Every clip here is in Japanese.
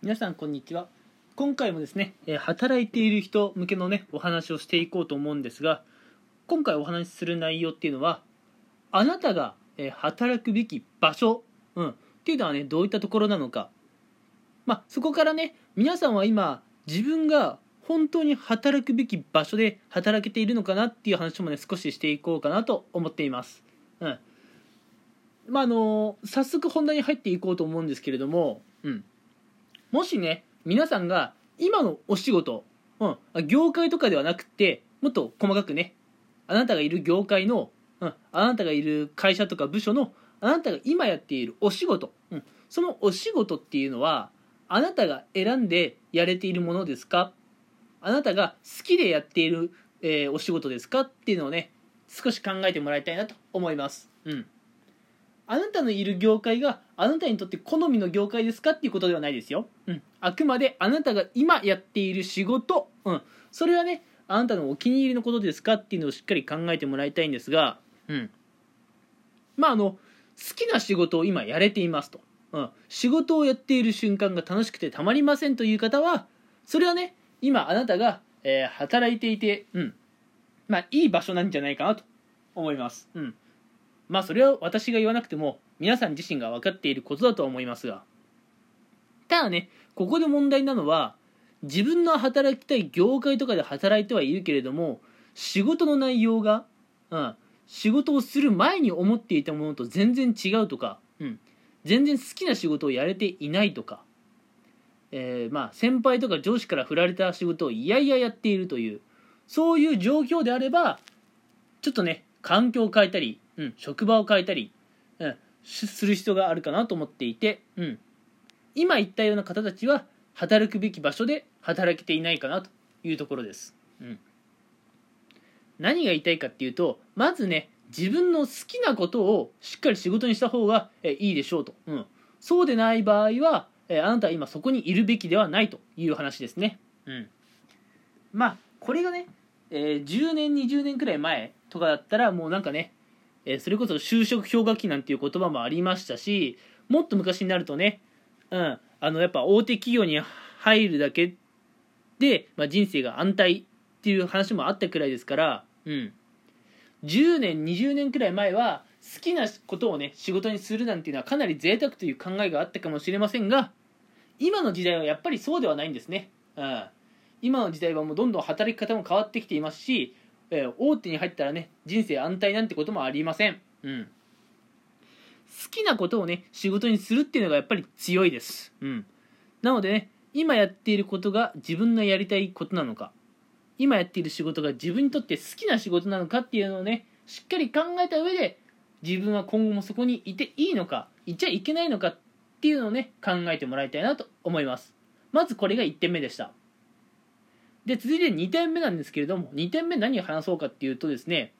皆さんこんにちは。今回もですね働いている人向けのねお話をしていこうと思うんですが今回お話しする内容っていうのはあなたが働くべき場所、うん、っていうのはねどういったところなのか。まあそこからね皆さんは今自分が本当に働くべき場所で働けているのかなっていう話もね少ししていこうかなと思っています。うん。まああの早速本題に入っていこうと思うんですけれども、うん、もしね皆さんが今のお仕事、うん、業界とかではなくてもっと細かくねあなたがいる業界の、うん、あなたがいる会社とか部署のあなたが今やっているお仕事、うん、そのお仕事っていうのはあなたが選んでやれているものですか？あなたが好きでやっている、えーお仕事ですか？っていうのをね少し考えてもらいたいなと思います。うん。あなたのいる業界があなたにとって好みの業界ですかっていうことではないですよ。うん。あくまであなたが今やっている仕事、うん。それはね、あなたのお気に入りのことですかっていうのをしっかり考えてもらいたいんですが、うん。まああの、好きな仕事を今やれていますと。うん。仕事をやっている瞬間が楽しくてたまりませんという方は、それはね、今あなたが、えー働いていて、うん。まあいい場所なんじゃないかなと思います。うん。まあそれは私が言わなくても皆さん自身が分かっていることだと思いますが。ただねここで問題なのは自分の働きたい業界とかで働いてはいるけれども仕事の内容が、うん、仕事をする前に思っていたものと全然違うとか、うん、全然好きな仕事をやれていないとか、えーまあ先輩とか上司から振られた仕事をいやいややっているというそういう状況であればちょっとね環境を変えたり、うん、職場を変えたり、うん、する必要があるかなと思っていて、うん、今言ったような方たちは働くべき場所で働けていないかなというところです、うん、何が言いたいかっていうとまずね自分の好きなことをしっかり仕事にした方がえいいでしょうと、うん、そうでない場合はえあなたは今そこにいるべきではないという話ですね、うん、まあこれがねえー10年20年くらい前とかだったらもうなんかね、えそれこそ就職氷河期なんていう言葉もありましたしもっと昔になるとね、うん、あのやっぱ大手企業に入るだけで、まあ、人生が安泰っていう話もあったくらいですから、うん、10年20年くらい前は好きなことをね仕事にするなんていうのはかなり贅沢という考えがあったかもしれませんが今の時代はやっぱりそうではないんですね。うん今の時代はもうどんどん働き方も変わってきていますし、えー大手に入ったらね人生安泰なんてこともありません、うん、好きなことをね仕事にするっていうのがやっぱり強いです、うん、なのでね今やっていることが自分のやりたいことなのか今やっている仕事が自分にとって好きな仕事なのかっていうのをねしっかり考えた上で自分は今後もそこにいていいのかいちゃいけないのかっていうのをね考えてもらいたいなと思います。まずこれが1点目でした。で続いて2点目なんですけれども2点目何を話そうかっていうとですね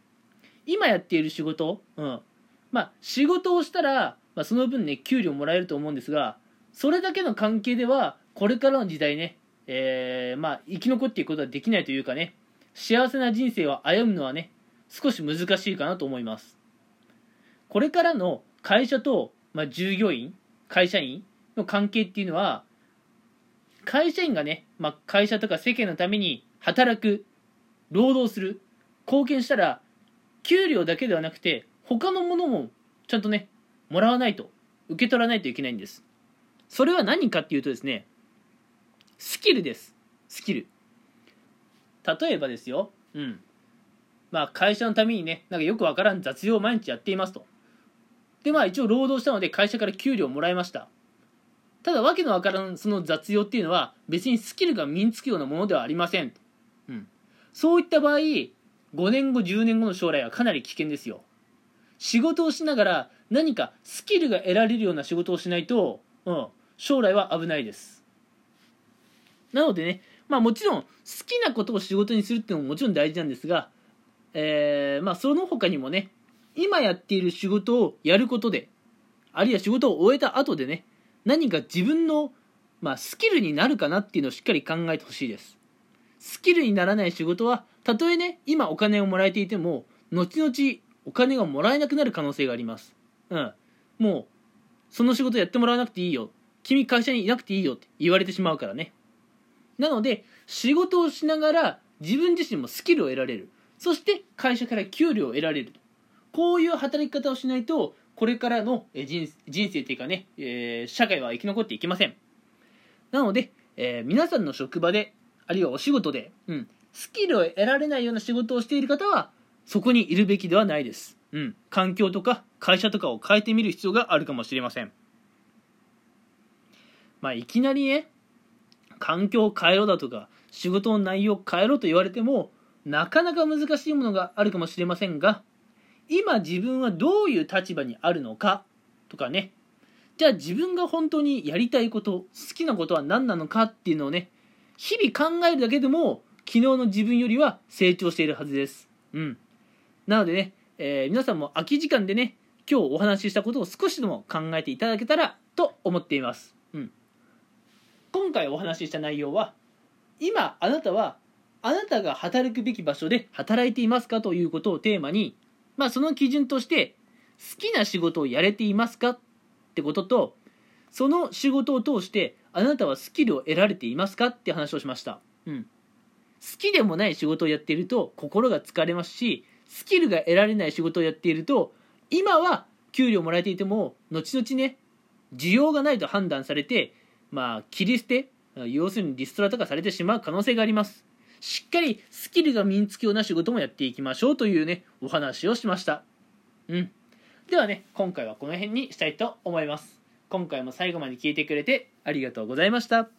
今やっている仕事、うん、まあ仕事をしたら、まあ、その分ね給料もらえると思うんですがそれだけの関係ではこれからの時代ね、えーまあ生き残っていくことはできないというかね幸せな人生を歩むのはね少し難しいかなと思います。これからの会社と、まあ、従業員会社員の関係っていうのは会社員がね、まあ、会社とか世間のために働く労働する貢献したら給料だけではなくて他のものもちゃんとねもらわないと受け取らないといけないんです。それは何かっていうとですねスキルです。スキル。例えばですようん。まあ会社のためにねなんかよくわからん雑用を毎日やっていますと。でまあ一応労働したので会社から給料をもらいました。ただわけのわからんその雑用っていうのは別にスキルが身につくようなものではありません、うん、そういった場合5年後10年後の将来はかなり危険ですよ。仕事をしながら何かスキルが得られるような仕事をしないと、うん、将来は危ないです。なのでねまあもちろん好きなことを仕事にするっていうのももちろん大事なんですが、えーまあその他にもね今やっている仕事をやることであるいは仕事を終えた後でね何か自分の、まあ、スキルになるかなっていうのをしっかり考えてほしいです。スキルにならない仕事はたとえね今お金をもらえていても後々お金がもらえなくなる可能性があります。うん。もうその仕事やってもらわなくていいよ。君会社にいなくていいよって言われてしまうからね。なので仕事をしながら自分自身もスキルを得られる。そして会社から給料を得られる。こういう働き方をしないとこれからの人人生というかね、えー、社会は生き残っていきません。なので、えー、皆さんの職場であるいはお仕事で、うん、スキルを得られないような仕事をしている方はそこにいるべきではないです、うん、環境とか会社とかを変えてみる必要があるかもしれません。まあいきなりね環境を変えろだとか仕事の内容を変えろと言われてもなかなか難しいものがあるかもしれませんが今自分はどういう立場にあるのか？とかね。じゃあ自分が本当にやりたいこと好きなことは何なのかっていうのをね日々考えるだけでも昨日の自分よりは成長しているはずです。うん。なのでね、えー、皆さんも空き時間でね今日お話ししたことを少しでも考えていただけたらと思っています。うん。今回お話しした内容は今あなたはあなたが働くべき場所で働いていますか？ということをテーマにまあその基準として好きな仕事をやれていますかってこととその仕事を通してあなたはスキルを得られていますかって話をしました、うん、好きでもない仕事をやっていると心が疲れますしスキルが得られない仕事をやっていると今は給料もらえていても後々ね需要がないと判断されてまあ切り捨て要するにリストラとかされてしまう可能性があります。しっかりスキルが身につくような仕事もやっていきましょうというねお話をしました。うん。ではね今回はこの辺にしたいと思います。今回も最後まで聞いてくれてありがとうございました。